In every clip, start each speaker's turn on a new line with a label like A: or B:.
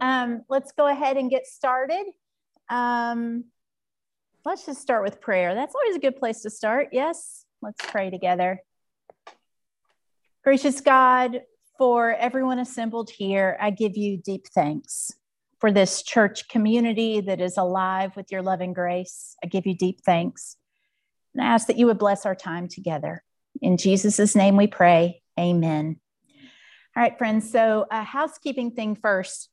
A: Um, let's go ahead and get started. Um, let's just start with prayer. That's always a good place to start. Yes, let's pray together. Gracious God, for everyone assembled here, I give you deep thanks. For this church community that is alive with your loving grace, I give you deep thanks. And I ask that you would bless our time together. In Jesus' name we pray. Amen. All right, friends. So, a housekeeping thing first.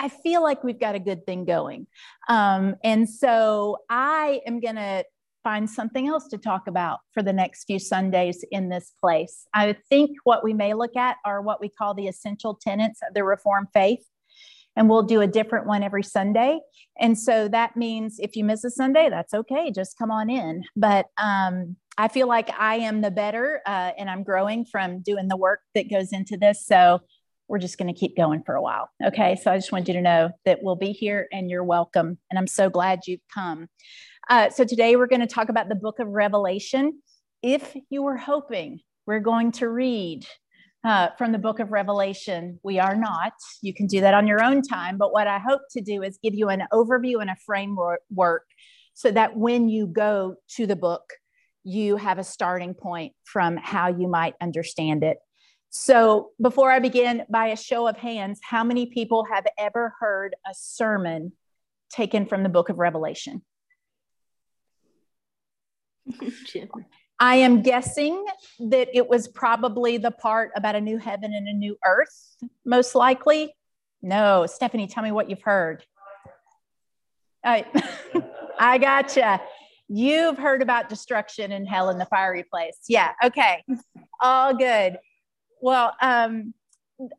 A: I feel like we've got a good thing going. Um, and so I am going to find something else to talk about for the next few Sundays in this place. I think what we may look at are what we call the essential tenets of the Reformed faith. And we'll do a different one every Sunday. And so that means if you miss a Sunday, that's okay. Just come on in. But um, I feel like I am the better uh, and I'm growing from doing the work that goes into this. So we're just going to keep going for a while. Okay. So I just wanted you to know that we'll be here and you're welcome. And I'm so glad you've come. Uh, so today we're going to talk about the book of Revelation. If you were hoping we're going to read uh, from the book of Revelation, we are not. You can do that on your own time. But what I hope to do is give you an overview and a framework so that when you go to the book, you have a starting point from how you might understand it. So, before I begin, by a show of hands, how many people have ever heard a sermon taken from the book of Revelation? I am guessing that it was probably the part about a new heaven and a new earth, most likely. No, Stephanie, tell me what you've heard. I, I gotcha. You've heard about destruction and hell and the fiery place. Yeah, okay. All good. Well, um,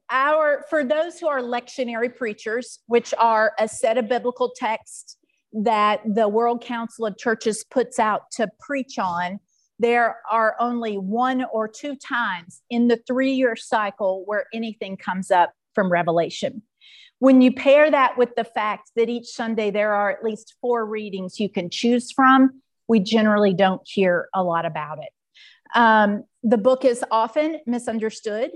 A: our for those who are lectionary preachers, which are a set of biblical texts that the World Council of Churches puts out to preach on, there are only one or two times in the three year cycle where anything comes up from Revelation. When you pair that with the fact that each Sunday there are at least four readings you can choose from, we generally don't hear a lot about it. Um, the book is often misunderstood.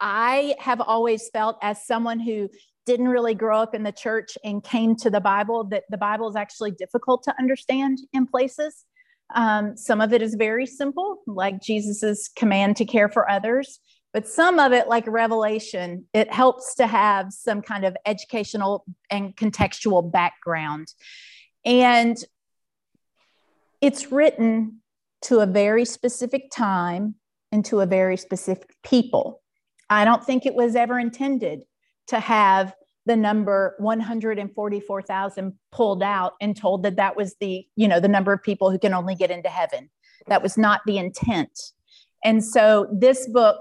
A: I have always felt, as someone who didn't really grow up in the church and came to the Bible, that the Bible is actually difficult to understand in places. Um, some of it is very simple, like Jesus's command to care for others. But some of it, like Revelation, it helps to have some kind of educational and contextual background. And it's written to a very specific time and to a very specific people. I don't think it was ever intended to have the number 144,000 pulled out and told that that was the, you know, the number of people who can only get into heaven. That was not the intent. And so this book,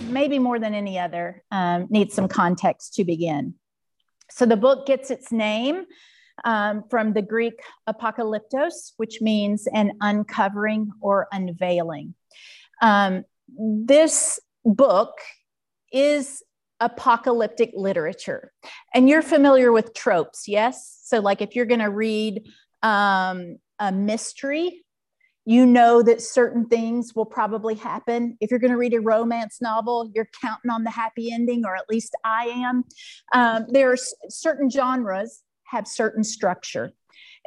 A: maybe more than any other, um, needs some context to begin. So the book gets its name um, from the Greek apocalyptos, which means an uncovering or unveiling. Um, this book is apocalyptic literature. And you're familiar with tropes, yes? So, like if you're going to read um, a mystery, you know that certain things will probably happen. If you're going to read a romance novel, you're counting on the happy ending, or at least I am. Um, there are certain genres have certain structure.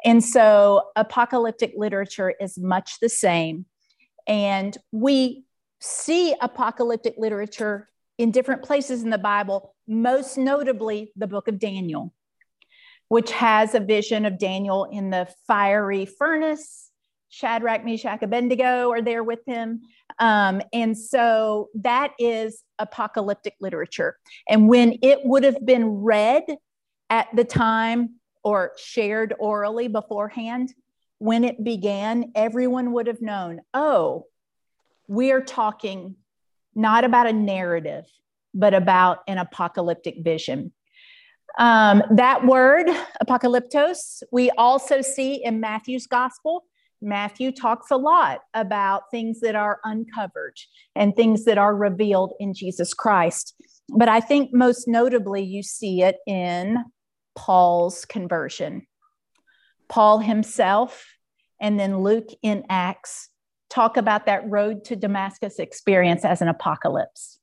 A: And so apocalyptic literature is much the same. And we see apocalyptic literature in different places in the Bible, most notably the book of Daniel, which has a vision of Daniel in the fiery furnace. Shadrach, Meshach, Abednego are there with him. Um, and so that is apocalyptic literature. And when it would have been read at the time or shared orally beforehand, when it began, everyone would have known oh, we're talking not about a narrative, but about an apocalyptic vision. Um, that word, apocalyptos, we also see in Matthew's gospel. Matthew talks a lot about things that are uncovered and things that are revealed in Jesus Christ. But I think most notably, you see it in Paul's conversion. Paul himself and then Luke in Acts talk about that road to Damascus experience as an apocalypse.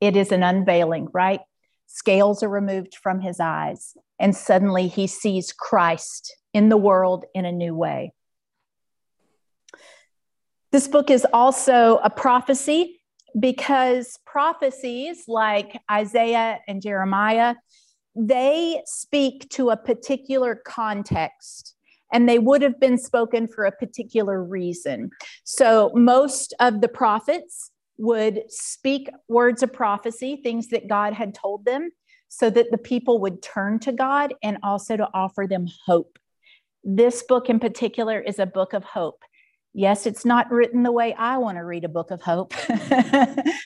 A: It is an unveiling, right? scales are removed from his eyes, and suddenly he sees Christ in the world in a new way. This book is also a prophecy because prophecies like Isaiah and Jeremiah, they speak to a particular context and they would have been spoken for a particular reason. So most of the prophets would speak words of prophecy, things that God had told them, so that the people would turn to God and also to offer them hope. This book in particular is a book of hope. Yes, it's not written the way I want to read a book of hope,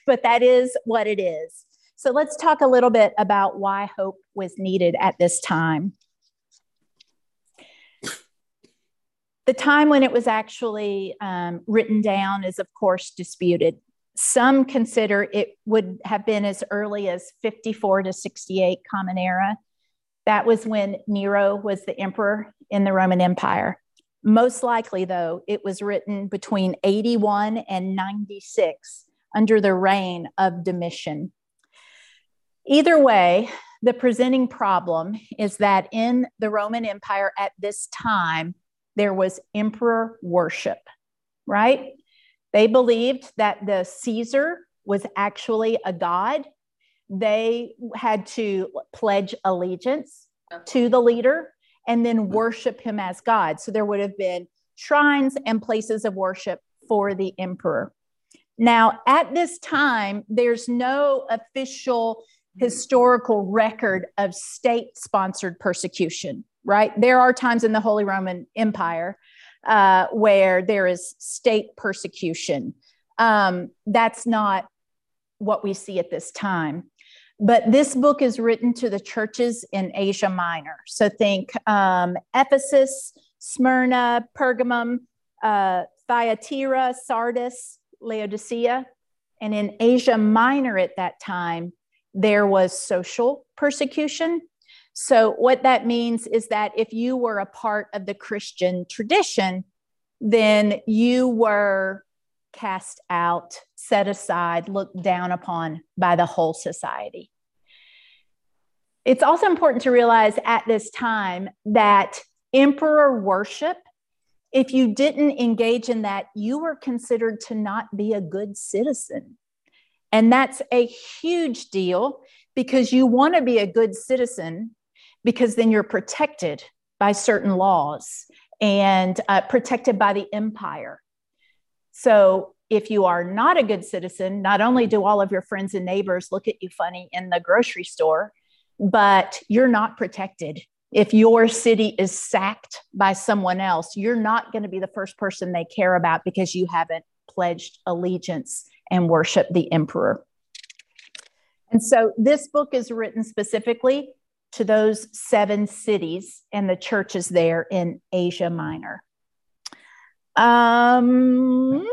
A: but that is what it is. So let's talk a little bit about why hope was needed at this time. The time when it was actually um, written down is, of course, disputed. Some consider it would have been as early as 54 to 68 Common Era. That was when Nero was the emperor in the Roman Empire. Most likely, though, it was written between 81 and 96 under the reign of Domitian. Either way, the presenting problem is that in the Roman Empire at this time, there was emperor worship, right? They believed that the Caesar was actually a god. They had to pledge allegiance to the leader and then mm-hmm. worship him as God. So there would have been shrines and places of worship for the emperor. Now, at this time, there's no official historical record of state sponsored persecution, right? There are times in the Holy Roman Empire uh, where there is state persecution. Um, that's not what we see at this time. But this book is written to the churches in Asia Minor. So think um, Ephesus, Smyrna, Pergamum, uh, Thyatira, Sardis, Laodicea. And in Asia Minor at that time, there was social persecution. So, what that means is that if you were a part of the Christian tradition, then you were cast out, set aside, looked down upon by the whole society. It's also important to realize at this time that emperor worship, if you didn't engage in that, you were considered to not be a good citizen. And that's a huge deal because you want to be a good citizen because then you're protected by certain laws and uh, protected by the empire. So if you are not a good citizen, not only do all of your friends and neighbors look at you funny in the grocery store, but you're not protected. If your city is sacked by someone else, you're not going to be the first person they care about because you haven't pledged allegiance and worship the emperor. And so this book is written specifically to those seven cities and the churches there in Asia Minor. Um,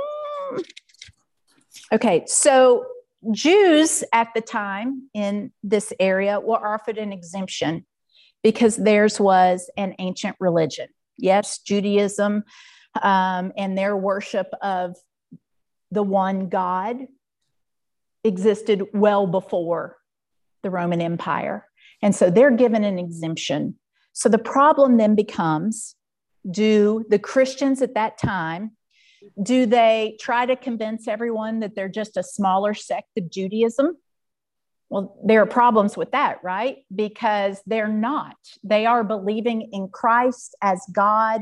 A: okay, so Jews at the time in this area were offered an exemption because theirs was an ancient religion. Yes, Judaism um, and their worship of the one God existed well before the Roman Empire. And so they're given an exemption. So the problem then becomes do the Christians at that time do they try to convince everyone that they're just a smaller sect of Judaism? Well, there are problems with that, right? Because they're not. They are believing in Christ as God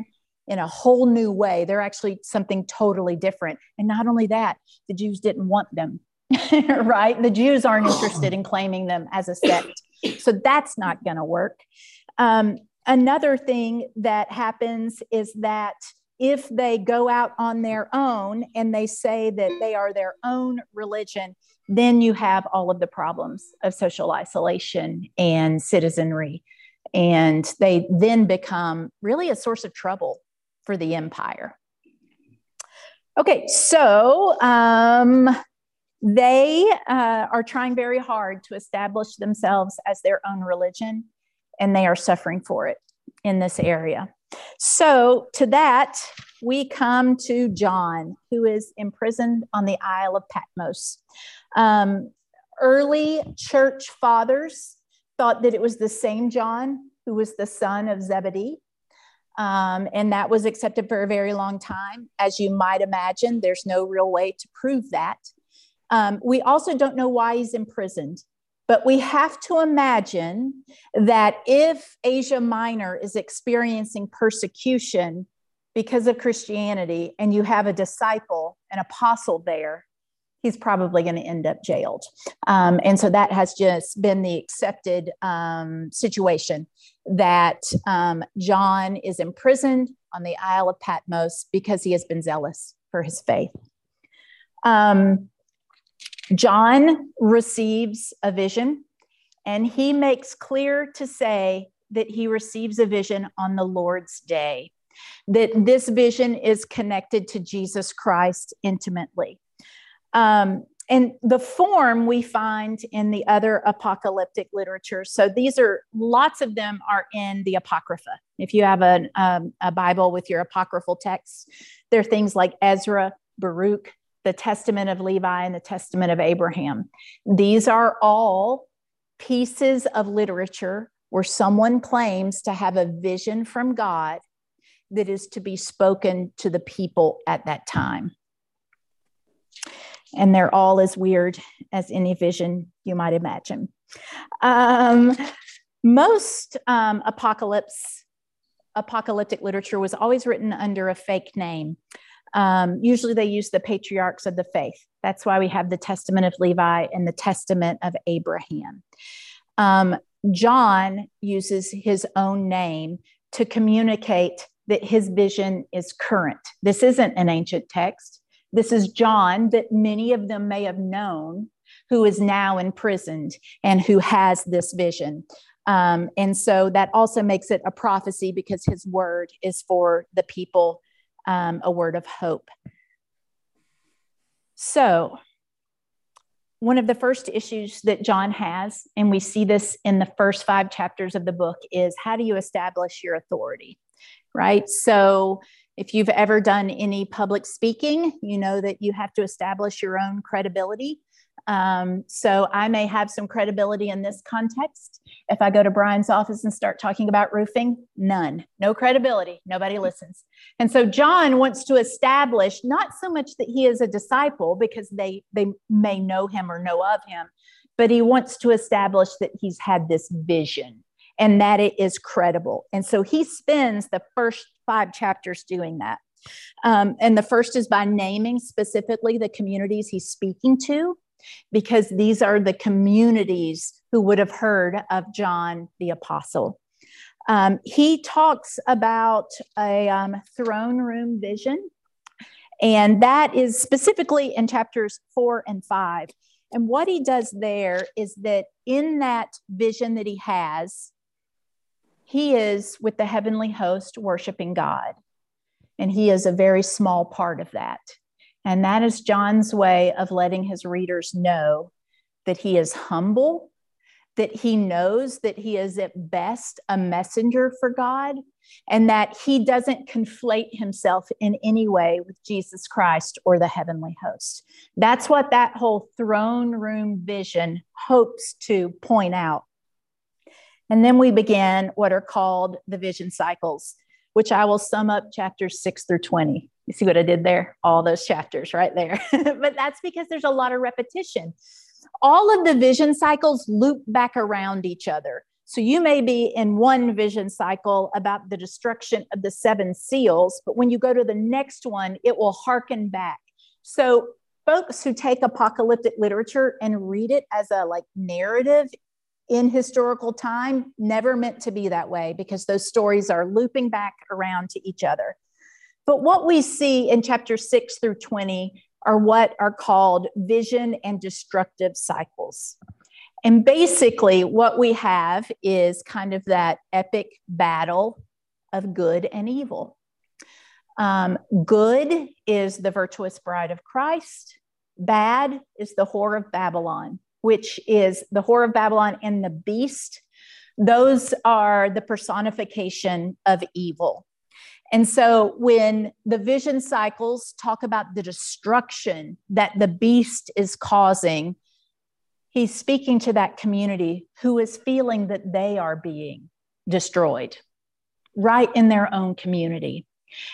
A: in a whole new way. They're actually something totally different. And not only that, the Jews didn't want them, right? The Jews aren't interested in claiming them as a sect. So that's not going to work. Um, another thing that happens is that if they go out on their own and they say that they are their own religion, then you have all of the problems of social isolation and citizenry. And they then become really a source of trouble for the empire. Okay, so um, they uh, are trying very hard to establish themselves as their own religion, and they are suffering for it in this area. So, to that, we come to John, who is imprisoned on the Isle of Patmos. Um, early church fathers thought that it was the same John who was the son of Zebedee. Um, and that was accepted for a very long time. As you might imagine, there's no real way to prove that. Um, we also don't know why he's imprisoned, but we have to imagine that if Asia Minor is experiencing persecution because of Christianity and you have a disciple, an apostle there, he's probably going to end up jailed. Um, and so that has just been the accepted um, situation that um, John is imprisoned on the Isle of Patmos because he has been zealous for his faith. Um, John receives a vision, and he makes clear to say that he receives a vision on the Lord's day, that this vision is connected to Jesus Christ intimately. Um, and the form we find in the other apocalyptic literature. So these are lots of them are in the Apocrypha. If you have um, a Bible with your apocryphal texts, there are things like Ezra, Baruch, the Testament of Levi, and the Testament of Abraham. These are all pieces of literature where someone claims to have a vision from God that is to be spoken to the people at that time and they're all as weird as any vision you might imagine. Um, most um, apocalypse apocalyptic literature was always written under a fake name. Um, usually, they use the patriarchs of the faith. That's why we have the Testament of Levi and the Testament of Abraham. Um, John uses his own name to communicate that his vision is current. This isn't an ancient text. This is John that many of them may have known, who is now imprisoned and who has this vision. Um, and so that also makes it a prophecy because his word is for the people, um, a word of hope. So, one of the first issues that John has, and we see this in the first five chapters of the book, is how do you establish your authority? Right? So, if you've ever done any public speaking, you know that you have to establish your own credibility. Um, so I may have some credibility in this context. If I go to Brian's office and start talking about roofing, none, no credibility, nobody listens. And so John wants to establish not so much that he is a disciple because they they may know him or know of him, but he wants to establish that he's had this vision and that it is credible. And so he spends the first five chapters doing that. Um, and the first is by naming specifically the communities he's speaking to, because these are the communities who would have heard of John the Apostle. Um, he talks about a um, throne room vision, and that is specifically in chapters four and five. And what he does there is that in that vision that he has, he is with the heavenly host worshiping God. And he is a very small part of that. And that is John's way of letting his readers know that he is humble, that he knows that he is at best a messenger for God, and that he doesn't conflate himself in any way with Jesus Christ or the heavenly host. That's what that whole throne room vision hopes to point out and then we began what are called the vision cycles, which I will sum up chapters six through 20. You see what I did there? All those chapters right there. but that's because there's a lot of repetition. All of the vision cycles loop back around each other. So you may be in one vision cycle about the destruction of the seven seals, but when you go to the next one, it will harken back. So folks who take apocalyptic literature and read it as a like narrative in historical time never meant to be that way because those stories are looping back around to each other. But what we see in chapter 6 through 20 are what are called vision and destructive cycles. And basically, what we have is kind of that epic battle of good and evil. Um, good is the virtuous bride of Christ, bad is the whore of Babylon which is the Whore of Babylon and the beast. Those are the personification of evil. And so when the vision cycles talk about the destruction that the beast is causing, He's speaking to that community who is feeling that they are being destroyed right in their own community.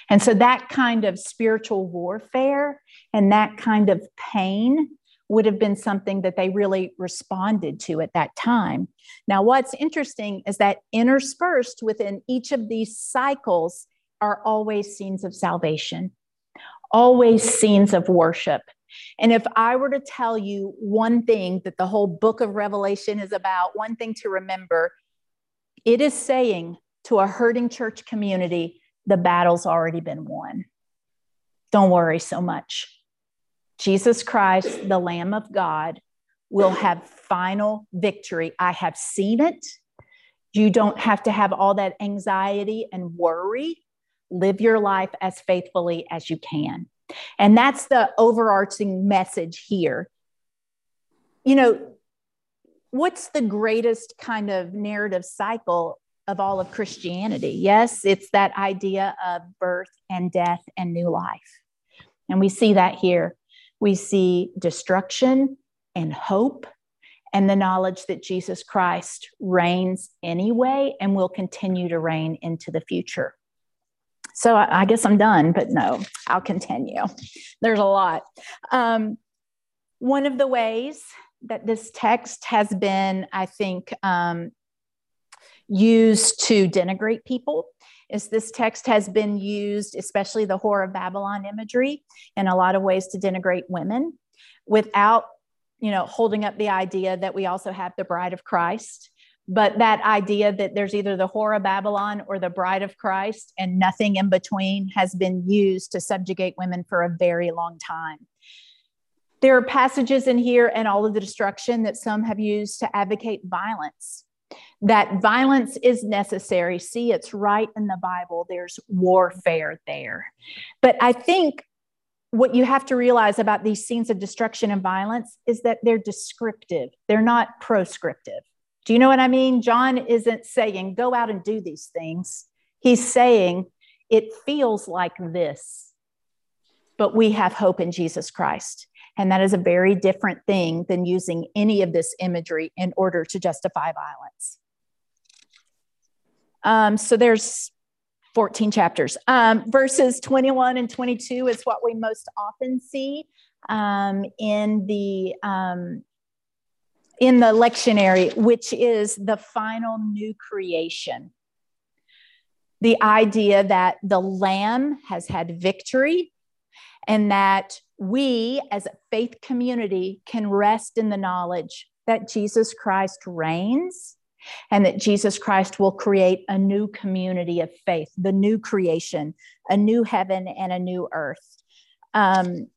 A: And so that kind of spiritual warfare and that kind of pain would have been something that they really responded to at that time. Now, what's interesting is that interspersed within each of these cycles are always scenes of salvation, always scenes of worship. And if I were to tell you one thing that the whole book of Revelation is about, one thing to remember, it is saying to a hurting church community, the battle's already been won. Don't worry so much. Jesus Christ, the Lamb of God, will have final victory. I have seen it. You don't have to have all that anxiety and worry. Live your life as faithfully as you can. And that's the overarching message here. You know, what's the greatest kind of narrative cycle of all of Christianity? Yes, it's that idea of birth and death and new life. And we see that here. We see destruction and hope and the knowledge that Jesus Christ reigns anyway and will continue to reign into the future. So I, I guess I'm done, but no, I'll continue. There's a lot. Um, one of the ways that this text has been, I think, um, used to denigrate people is this text has been used, especially the Whore of Babylon imagery, in a lot of ways to denigrate women without you know holding up the idea that we also have the bride of christ but that idea that there's either the whore of Babylon or the bride of Christ and nothing in between has been used to subjugate women for a very long time. There are passages in here and all of the destruction that some have used to advocate violence. That violence is necessary. See, it's right in the Bible. There's warfare there. But I think what you have to realize about these scenes of destruction and violence is that they're descriptive, they're not proscriptive. Do you know what I mean? John isn't saying, go out and do these things. He's saying, it feels like this, but we have hope in Jesus Christ. And that is a very different thing than using any of this imagery in order to justify violence. Um, so there's 14 chapters. Um, verses 21 and 22 is what we most often see um, in the um, in the lectionary, which is the final new creation. The idea that the Lamb has had victory and that we as a faith community can rest in the knowledge that Jesus Christ reigns and that Jesus Christ will create a new community of faith, the new creation, a new heaven and a new earth. Um,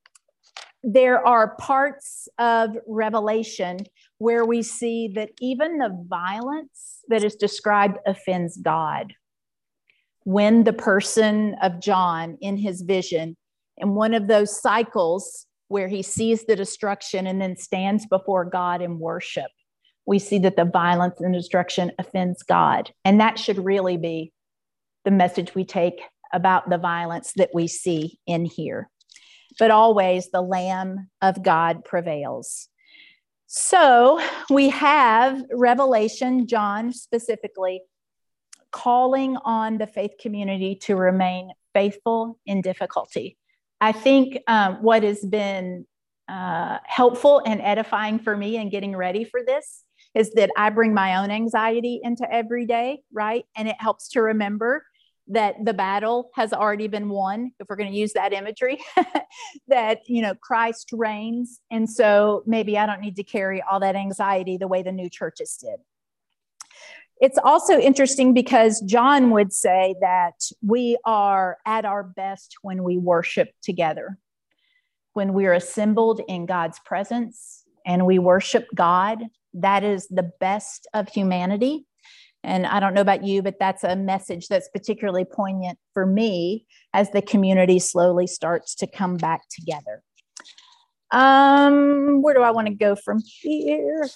A: there are parts of Revelation where we see that even the violence that is described offends God. When the person of John in his vision, in one of those cycles where he sees the destruction and then stands before God in worship, we see that the violence and destruction offends God. And that should really be the message we take about the violence that we see in here. But always the Lamb of God prevails. So we have Revelation, John specifically, calling on the faith community to remain faithful in difficulty. I think um, what has been uh, helpful and edifying for me in getting ready for this is that I bring my own anxiety into every day, right? And it helps to remember that the battle has already been won if we're going to use that imagery that you know christ reigns and so maybe i don't need to carry all that anxiety the way the new churches did it's also interesting because john would say that we are at our best when we worship together when we're assembled in god's presence and we worship god that is the best of humanity and I don't know about you, but that's a message that's particularly poignant for me as the community slowly starts to come back together. Um, where do I want to go from here?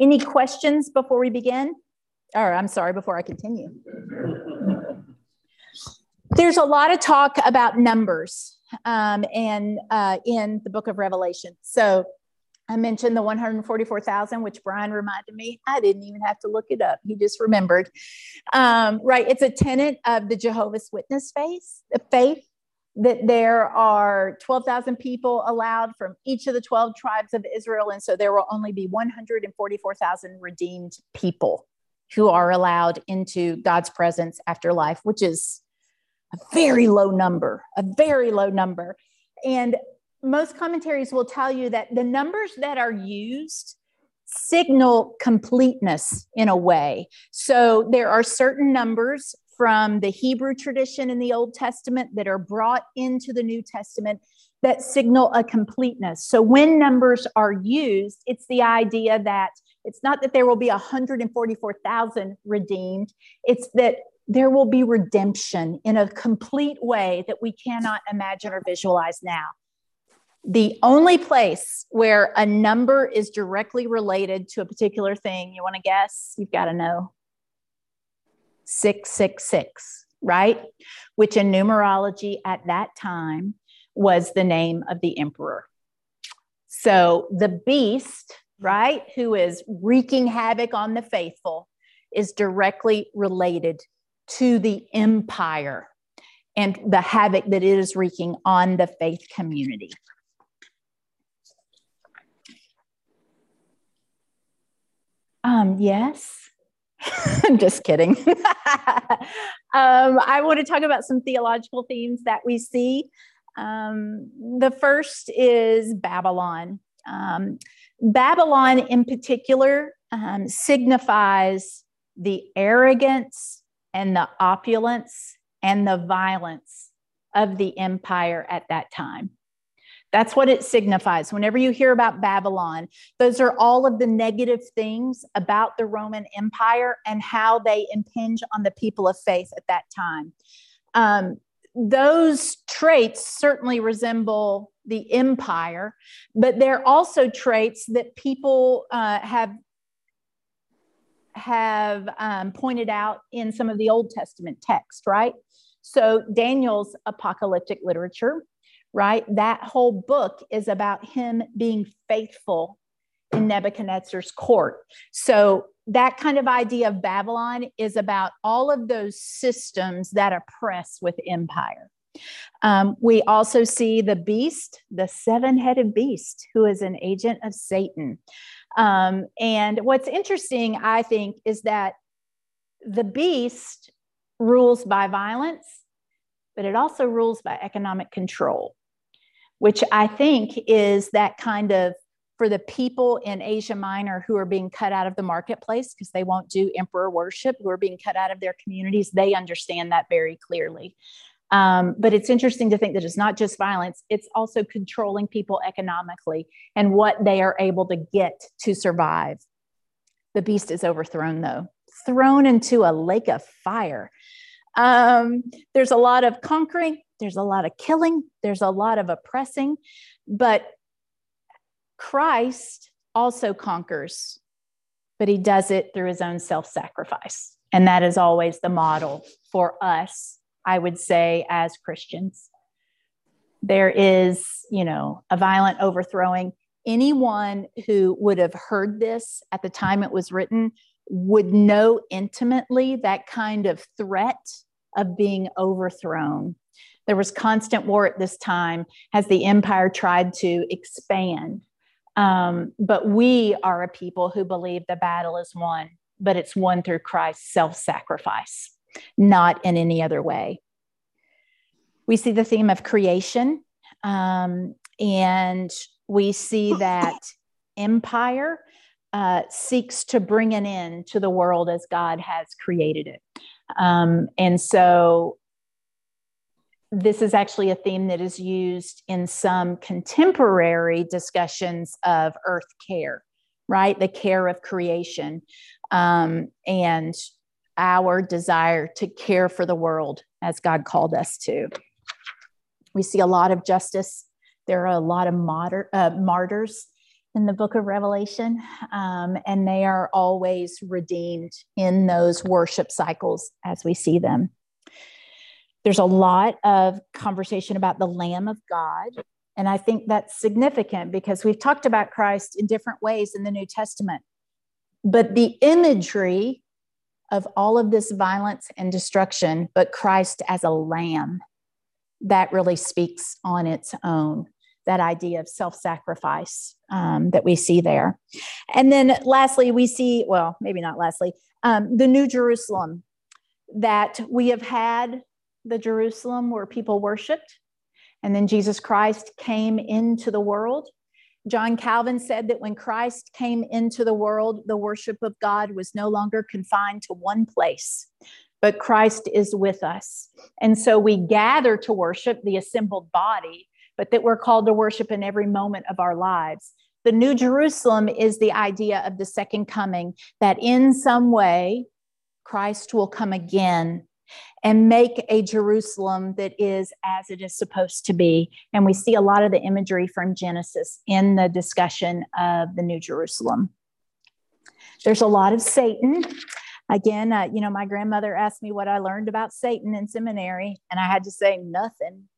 A: Any questions before we begin? Or I'm sorry, before I continue. There's a lot of talk about numbers um, and uh, in the book of Revelation. So I mentioned the 144,000, which Brian reminded me. I didn't even have to look it up. He just remembered. Um, right. It's a tenet of the Jehovah's Witness faith, faith that there are 12,000 people allowed from each of the 12 tribes of Israel. And so there will only be 144,000 redeemed people who are allowed into God's presence after life, which is a very low number, a very low number. And most commentaries will tell you that the numbers that are used signal completeness in a way. So there are certain numbers from the Hebrew tradition in the Old Testament that are brought into the New Testament that signal a completeness. So when numbers are used, it's the idea that it's not that there will be 144,000 redeemed, it's that there will be redemption in a complete way that we cannot imagine or visualize now. The only place where a number is directly related to a particular thing, you want to guess? You've got to know. 666, right? Which in numerology at that time was the name of the emperor. So the beast, right, who is wreaking havoc on the faithful, is directly related to the empire and the havoc that it is wreaking on the faith community. Um, yes. I'm just kidding. um, I want to talk about some theological themes that we see. Um, the first is Babylon. Um, Babylon, in particular, um, signifies the arrogance and the opulence and the violence of the empire at that time. That's what it signifies. Whenever you hear about Babylon, those are all of the negative things about the Roman Empire and how they impinge on the people of faith at that time. Um, those traits certainly resemble the empire, but they're also traits that people uh, have have um, pointed out in some of the Old Testament text, right? So Daniel's apocalyptic literature right? That whole book is about him being faithful in Nebuchadnezzar's court. So, that kind of idea of Babylon is about all of those systems that oppress with empire. Um, we also see the beast, the seven headed beast, who is an agent of Satan. Um, and what's interesting, I think, is that the beast rules by violence, but it also rules by economic control which I think is that kind of for the people in Asia Minor who are being cut out of the marketplace because they won't do emperor worship, who are being cut out of their communities, they understand that very clearly. Um, but it's interesting to think that it's not just violence, it's also controlling people economically and what they are able to get to survive. The beast is overthrown, though, thrown into a lake of fire. Um, there's a lot of conquering, there's a lot of killing, there's a lot of oppressing, but Christ also conquers, but he does it through his own self sacrifice. And that is always the model for us, I would say, as Christians. There is, you know, a violent overthrowing. Anyone who would have heard this at the time it was written would know intimately that kind of threat of being overthrown. There was constant war at this time as the empire tried to expand. Um, but we are a people who believe the battle is won, but it's won through Christ's self sacrifice, not in any other way. We see the theme of creation, um, and we see that empire uh, seeks to bring an end to the world as God has created it. Um, and so this is actually a theme that is used in some contemporary discussions of earth care, right? The care of creation um, and our desire to care for the world as God called us to. We see a lot of justice. There are a lot of martyr, uh, martyrs in the book of Revelation, um, and they are always redeemed in those worship cycles as we see them. There's a lot of conversation about the Lamb of God And I think that's significant because we've talked about Christ in different ways in the New Testament. But the imagery of all of this violence and destruction, but Christ as a lamb, that really speaks on its own. That idea of self sacrifice um, that we see there. And then lastly, we see, well, maybe not lastly, um, the New Jerusalem that we have had the Jerusalem where people worshiped and then Jesus Christ came into the world. John Calvin said that when Christ came into the world, the worship of God was no longer confined to one place, but Christ is with us. And so we gather to worship the assembled body, but that we're called to worship in every moment of our lives. The New Jerusalem is the idea of the second coming, that in some way, Christ will come again and make a Jerusalem that is as it is supposed to be. And we see a lot of the imagery from Genesis in the discussion of the New Jerusalem. There's a lot of Satan. Again, uh, you know, my grandmother asked me what I learned about Satan in seminary, and I had to say nothing.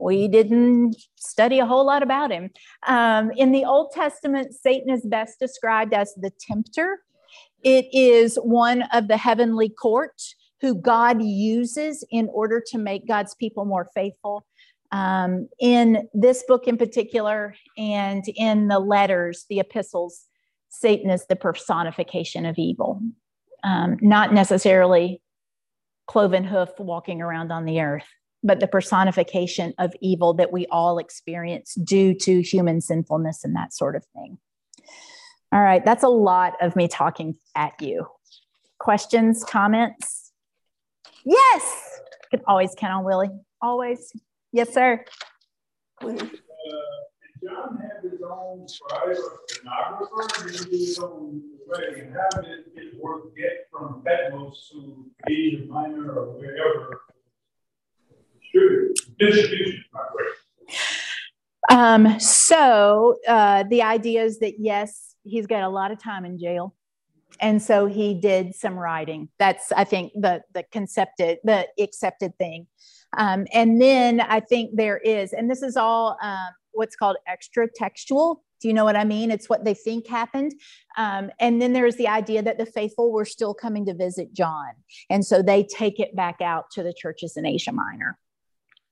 A: We didn't study a whole lot about him. Um, in the Old Testament, Satan is best described as the tempter. It is one of the heavenly court who God uses in order to make God's people more faithful. Um, in this book in particular, and in the letters, the epistles, Satan is the personification of evil, um, not necessarily cloven hoof walking around on the earth, but the personification of evil that we all experience due to human sinfulness and that sort of thing. All right, that's a lot of me talking at you. Questions, comments? Yes. You can always count on Willie. Always. Yes, sir.
B: Uh, John have his own private stenographer? Did his own way? How did his work get from Patmos to Asia Minor or wherever? Distribution,
A: um, so uh, the idea is that yes, he's got a lot of time in jail and so he did some writing. That's i think the the concepted the accepted thing. Um, and then i think there is and this is all um, what's called extra textual do you know what i mean? It's what they think happened. Um, and then there's the idea that the faithful were still coming to visit john. And so they take it back out to the churches in asia minor.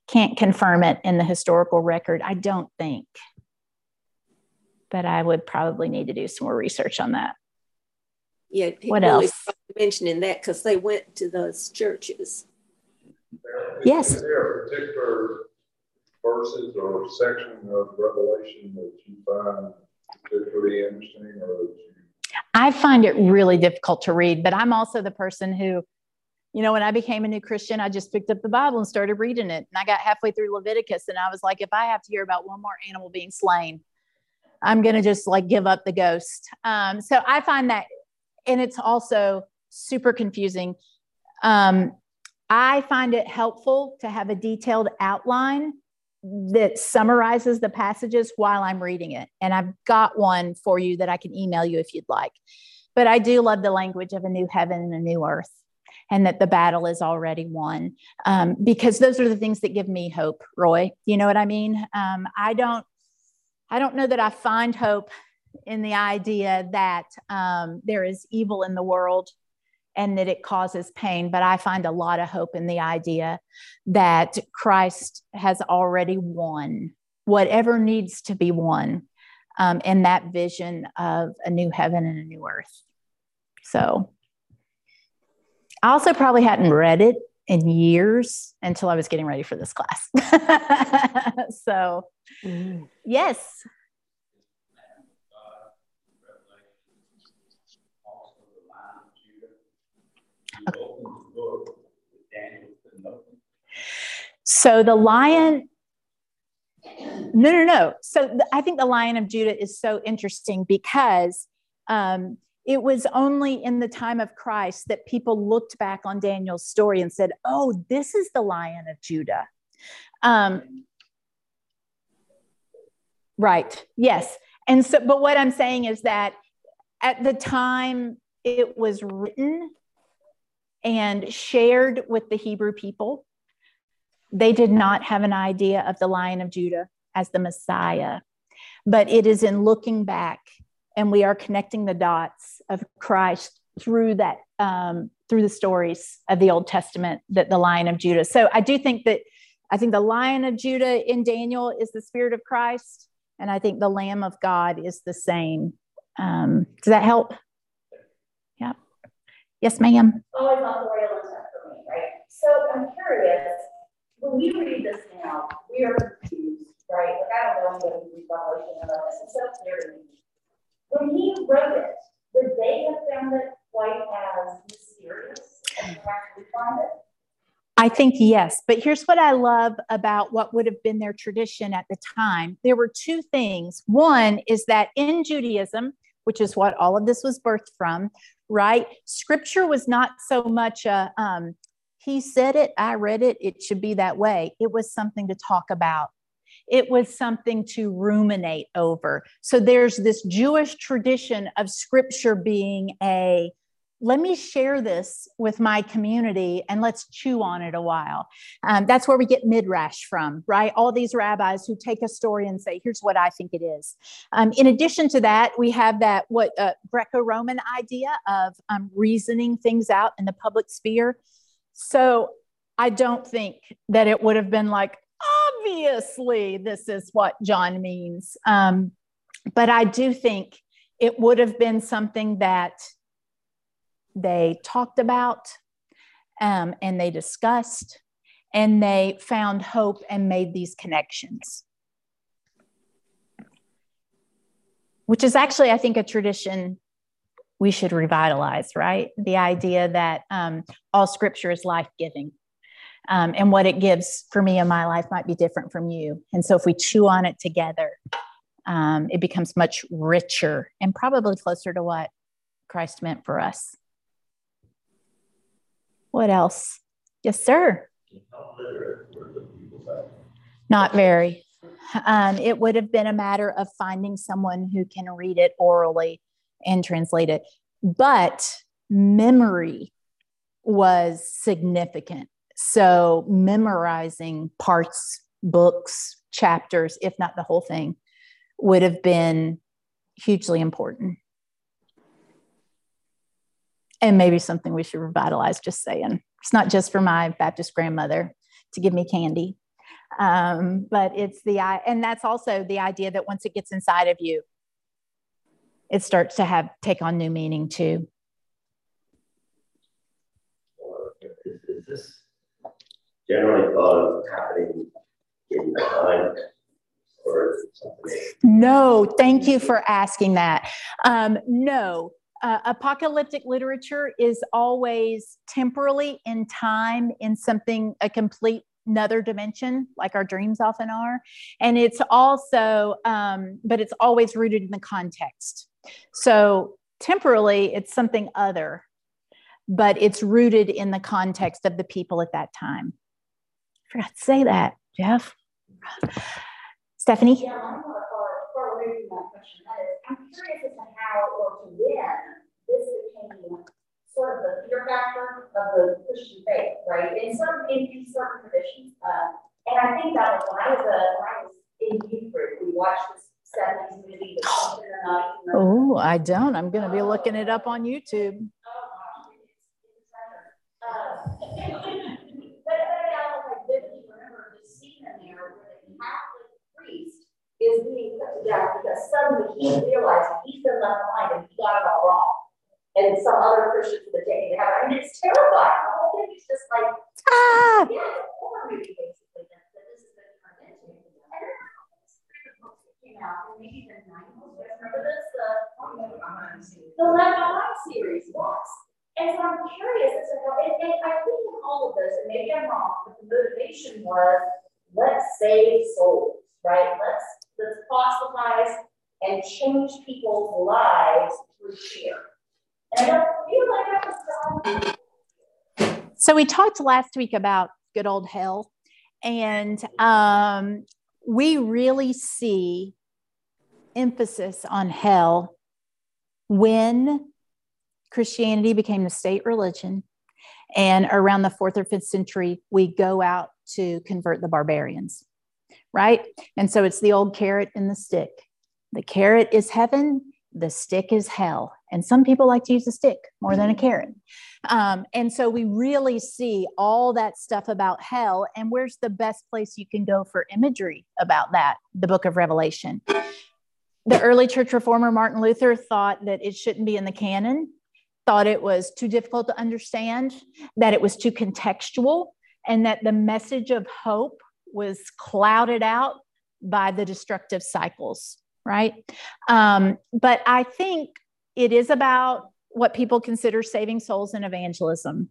A: Can't confirm it in the historical record i don't think. But i would probably need to do some more research on that
C: yeah,
A: what else?
C: Mentioning that because they went to those churches.
A: Yes.
B: Is there a particular verses or section of Revelation that you find particularly interesting, or that you?
A: I find it really difficult to read, but I'm also the person who, you know, when I became a new Christian, I just picked up the Bible and started reading it. And I got halfway through Leviticus, and I was like, if I have to hear about one more animal being slain, I'm going to just like give up the ghost. Um, so I find that and it's also super confusing. Um, I find it helpful to have a detailed outline that summarizes the passages while I'm reading it. And I've got one for you that I can email you if you'd like. But I do love the language of a new heaven and a new earth and that the battle is already won um, because those are the things that give me hope roy you know what i mean um, i don't i don't know that i find hope in the idea that um, there is evil in the world and that it causes pain. But I find a lot of hope in the idea that Christ has already won whatever needs to be won um, in that vision of a new heaven and a new earth. So I also probably hadn't read it in years until I was getting ready for this class. so, mm. yes. So the lion, no, no, no. So I think the lion of Judah is so interesting because um, it was only in the time of Christ that people looked back on Daniel's story and said, oh, this is the lion of Judah. Um, right. Yes. And so, but what I'm saying is that at the time it was written, and shared with the Hebrew people. They did not have an idea of the Lion of Judah as the Messiah, but it is in looking back and we are connecting the dots of Christ through that um, through the stories of the Old Testament that the Lion of Judah. So I do think that I think the Lion of Judah in Daniel is the Spirit of Christ, and I think the Lamb of God is the same. Um, does that help? Yes, ma'am.
D: Always authorial and stuff for me, right? So I'm curious. When we read this now, we are confused, right? Like I don't know anybody who reads Revelation about this. It's so clear to me. When he wrote it, would they have found it quite as mysterious and we find it?
A: I think yes. But here's what I love about what would have been their tradition at the time. There were two things. One is that in Judaism, which is what all of this was birthed from, right? Scripture was not so much a, um, he said it, I read it, it should be that way. It was something to talk about it was something to ruminate over. So there's this Jewish tradition of scripture being a let me share this with my community and let's chew on it a while. Um, that's where we get midrash from, right? All these rabbis who take a story and say, here's what I think it is. Um, in addition to that, we have that what uh, Greco Roman idea of um, reasoning things out in the public sphere. So I don't think that it would have been like, obviously this is what John means. Um, but I do think it would have been something that they talked about um, and they discussed and they found hope and made these connections. Which is actually, I think, a tradition we should revitalize, right? The idea that um, all scripture is life giving um, and what it gives for me in my life might be different from you. And so if we chew on it together, um, it becomes much richer and probably closer to what Christ meant for us. What else? Yes, sir. Not very. Um, it would have been a matter of finding someone who can read it orally and translate it. But memory was significant. So memorizing parts, books, chapters, if not the whole thing, would have been hugely important. And maybe something we should revitalize, just saying. It's not just for my Baptist grandmother to give me candy, um, but it's the, and that's also the idea that once it gets inside of you, it starts to have take on new meaning too.
E: Is, is this generally thought of happening in time or something?
A: No, thank you for asking that. Um, no, uh, apocalyptic literature is always temporally in time in something, a complete another dimension like our dreams often are and it's also um, but it's always rooted in the context so temporally it's something other but it's rooted in the context of the people at that time I forgot to say that, Jeff. Stephanie?
D: Yeah, I'm curious as to how or to when sort of the fear factor of the Christian faith, right? In certain in, in certain traditions. Uh, and I think that when I was a when I was in youth group, we watched this 70s movie, The
A: Oh, I don't. I'm gonna be looking it up on YouTube.
D: is being put to death because suddenly he realized he's been left behind and he got it all wrong. And some other Christians have taken to heaven. I mean, it's terrifying. The whole thing is just like, ah. yeah, it's a horror movie, basically, that, that this been turned into. And then came out in maybe the 90s. Remember this? The, the Left Behind series, yes. And so I'm curious as to how, and, and I think in all of this, and maybe I'm wrong, but the motivation was let's save souls, right? Let's let's proselytize and change people's lives through fear.
A: So we talked last week about good old hell, and um, we really see emphasis on hell when Christianity became the state religion. And around the fourth or fifth century, we go out to convert the barbarians right? And so it's the old carrot and the stick. The carrot is heaven, the stick is hell. And some people like to use a stick more than a carrot. Um, and so we really see all that stuff about hell. And where's the best place you can go for imagery about that? The book of Revelation. The early church reformer Martin Luther thought that it shouldn't be in the canon, thought it was too difficult to understand, that it was too contextual, and that the message of hope was clouded out by the destructive cycles, right? Um, but I think it is about what people consider saving souls and evangelism.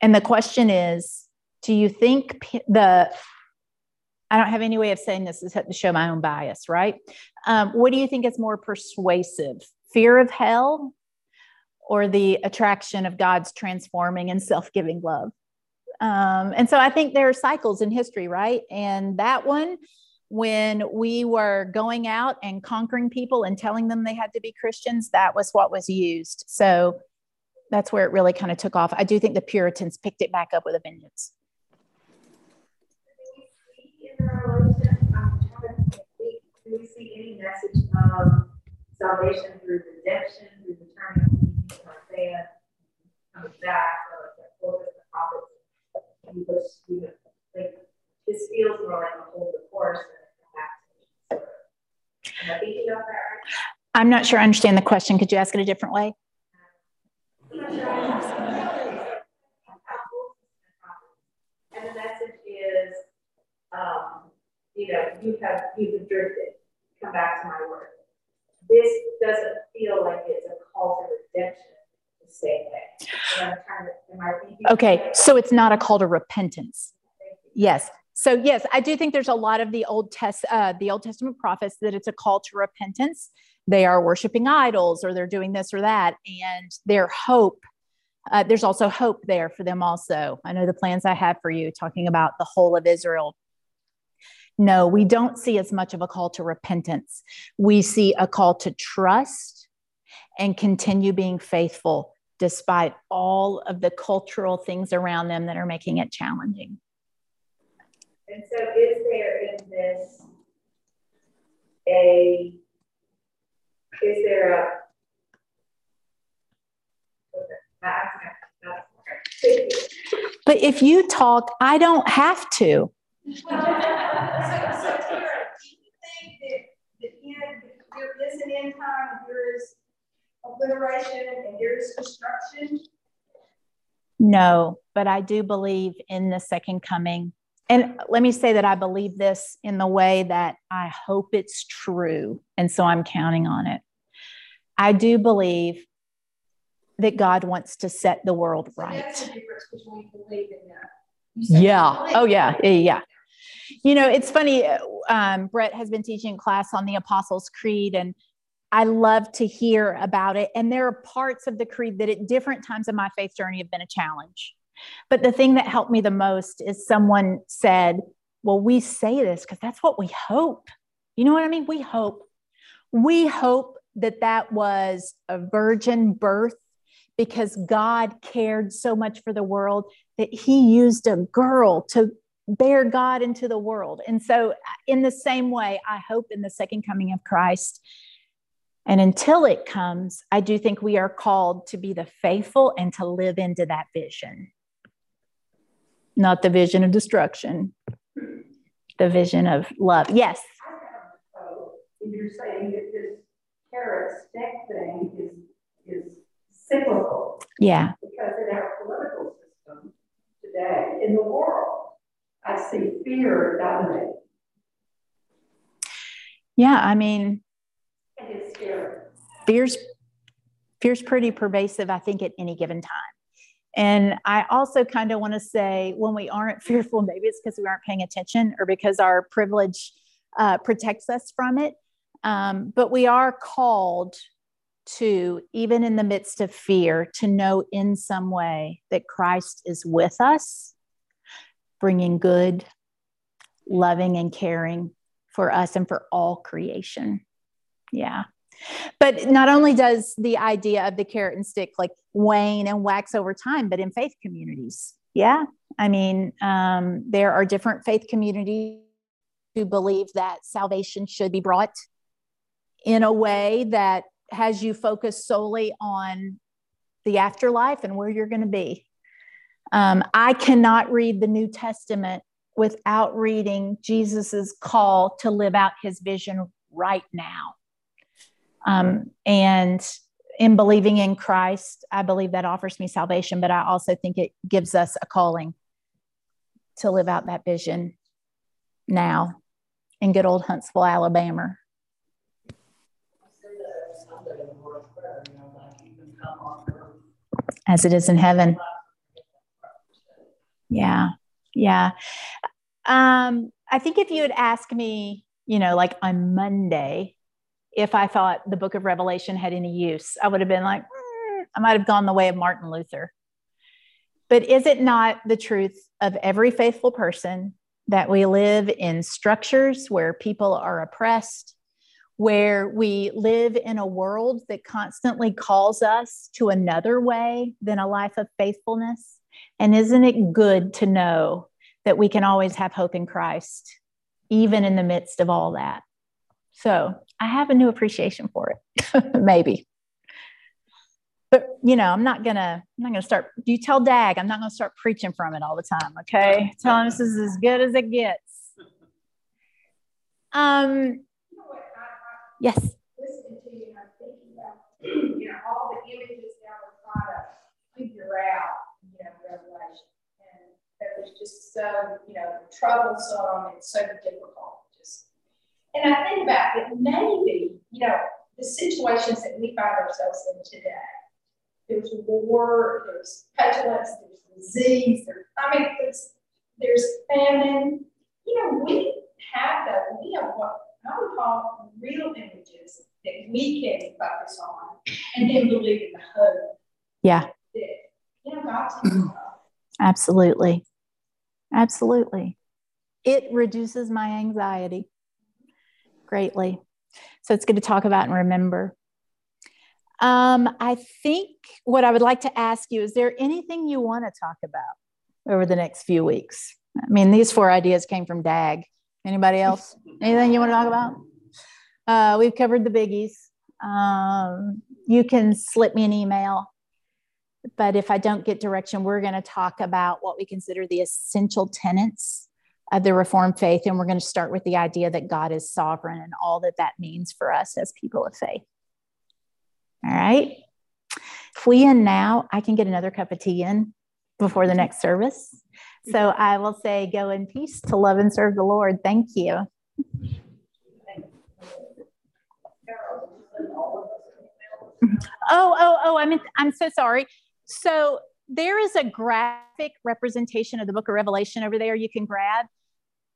A: And the question is do you think the I don't have any way of saying this is to show my own bias, right? Um, what do you think is more persuasive, fear of hell or the attraction of God's transforming and self giving love? Um, and so I think there are cycles in history, right? And that one, when we were going out and conquering people and telling them they had to be Christians, that was what was used. So that's where it really kind of took off. I do think the Puritans picked it back up with a vengeance.
D: Do we see any message of um, salvation through redemption, through the turning of Isaiah coming um, back, or like the prophets because you know, like this feels more like a whole course than a back Am I thinking about that right?
A: I'm not sure I understand the question. Could you ask it a different way?
D: And the message is, um, you know, you have you have drifted. Come back to my word. This doesn't feel like it's a call to redemption the same way.
A: To, Okay, so it's not a call to repentance. Yes. So yes, I do think there's a lot of the Old Test, uh, the Old Testament prophets that it's a call to repentance. They are worshiping idols, or they're doing this or that, and their hope. Uh, there's also hope there for them. Also, I know the plans I have for you, talking about the whole of Israel. No, we don't see as much of a call to repentance. We see a call to trust and continue being faithful despite all of the cultural things around them that are making it challenging.
D: And so, is there in this a, is there a,
A: but if you talk, I don't have to.
D: so, so Tara, do you think that the end, there is an end time, there is obliteration and there is destruction?
A: No, but I do believe in the second coming. And let me say that I believe this in the way that I hope it's true. And so I'm counting on it. I do believe that God wants to set the world right. Yeah. Oh, yeah. Yeah. You know, it's funny. Um, Brett has been teaching class on the Apostles' Creed, and I love to hear about it. And there are parts of the creed that at different times in my faith journey have been a challenge. But the thing that helped me the most is someone said, Well, we say this because that's what we hope. You know what I mean? We hope. We hope that that was a virgin birth because God cared so much for the world that he used a girl to bear God into the world. And so, uh, in the same way, I hope in the second coming of Christ and until it comes, I do think we are called to be the faithful and to live into that vision. Not the vision of destruction, the vision of love. Yes.
D: You're saying that this carrot stick thing is, is cyclical.
A: Yeah.
D: Because in our political system today, in the world, I see fear dominate.
A: Yeah, I mean, fear's fear's pretty pervasive i think at any given time and i also kind of want to say when we aren't fearful maybe it's because we aren't paying attention or because our privilege uh, protects us from it um, but we are called to even in the midst of fear to know in some way that christ is with us bringing good loving and caring for us and for all creation. Yeah but not only does the idea of the carrot and stick like wane and wax over time, but in faith communities. Yeah. I mean, um, there are different faith communities who believe that salvation should be brought in a way that has you focus solely on the afterlife and where you're going to be. Um, I cannot read the New Testament without reading Jesus's call to live out his vision right now. Um, and in believing in Christ, I believe that offers me salvation, but I also think it gives us a calling to live out that vision now in good old Huntsville, Alabama. As it is in heaven. Yeah. Yeah. Um, I think if you had asked me, you know, like on Monday, if I thought the book of Revelation had any use, I would have been like, mm, I might have gone the way of Martin Luther. But is it not the truth of every faithful person that we live in structures where people are oppressed, where we live in a world that constantly calls us to another way than a life of faithfulness? And isn't it good to know that we can always have hope in Christ, even in the midst of all that? So I have a new appreciation for it, maybe. But you know, I'm not gonna, I'm not gonna start. You tell Dag I'm not gonna start preaching from it all the time? Okay, tell him this is as good as it gets. Um, yes.
F: You, know, all the images figure out, you know, Revelation, and that was just so, you know, troublesome and so difficult. And I think about it, maybe, you know, the situations that we find ourselves in today there's war, there's petulance, there's disease, there's, I mean, there's, there's famine. You know, we have that. We have what I would call real images that we can focus on and then believe in the hope.
A: Yeah.
F: That, you know, God's.
A: Absolutely. Absolutely. It reduces my anxiety greatly. So it's good to talk about and remember. Um, I think what I would like to ask you is there anything you want to talk about over the next few weeks? I mean, these four ideas came from DAG. Anybody else? Anything you want to talk about? Uh, we've covered the biggies. Um, you can slip me an email. But if I don't get direction, we're going to talk about what we consider the essential tenets of the Reformed faith. And we're going to start with the idea that God is sovereign and all that that means for us as people of faith. All right. If we end now, I can get another cup of tea in before the mm-hmm. next service. Mm-hmm. So I will say, go in peace to love and serve the Lord. Thank you. Mm-hmm. Oh, oh, oh, I'm, I'm so sorry. So there is a graphic representation of the book of Revelation over there you can grab.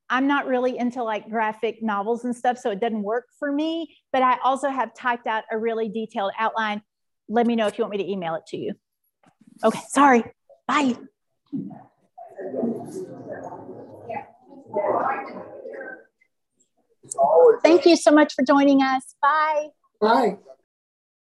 A: I'm not really into like graphic novels and stuff, so it doesn't work for me. But I also have typed out a really detailed outline. Let me know if you want me to email it to you. Okay, sorry. Bye. Thank you so much for joining us. Bye.
G: Bye.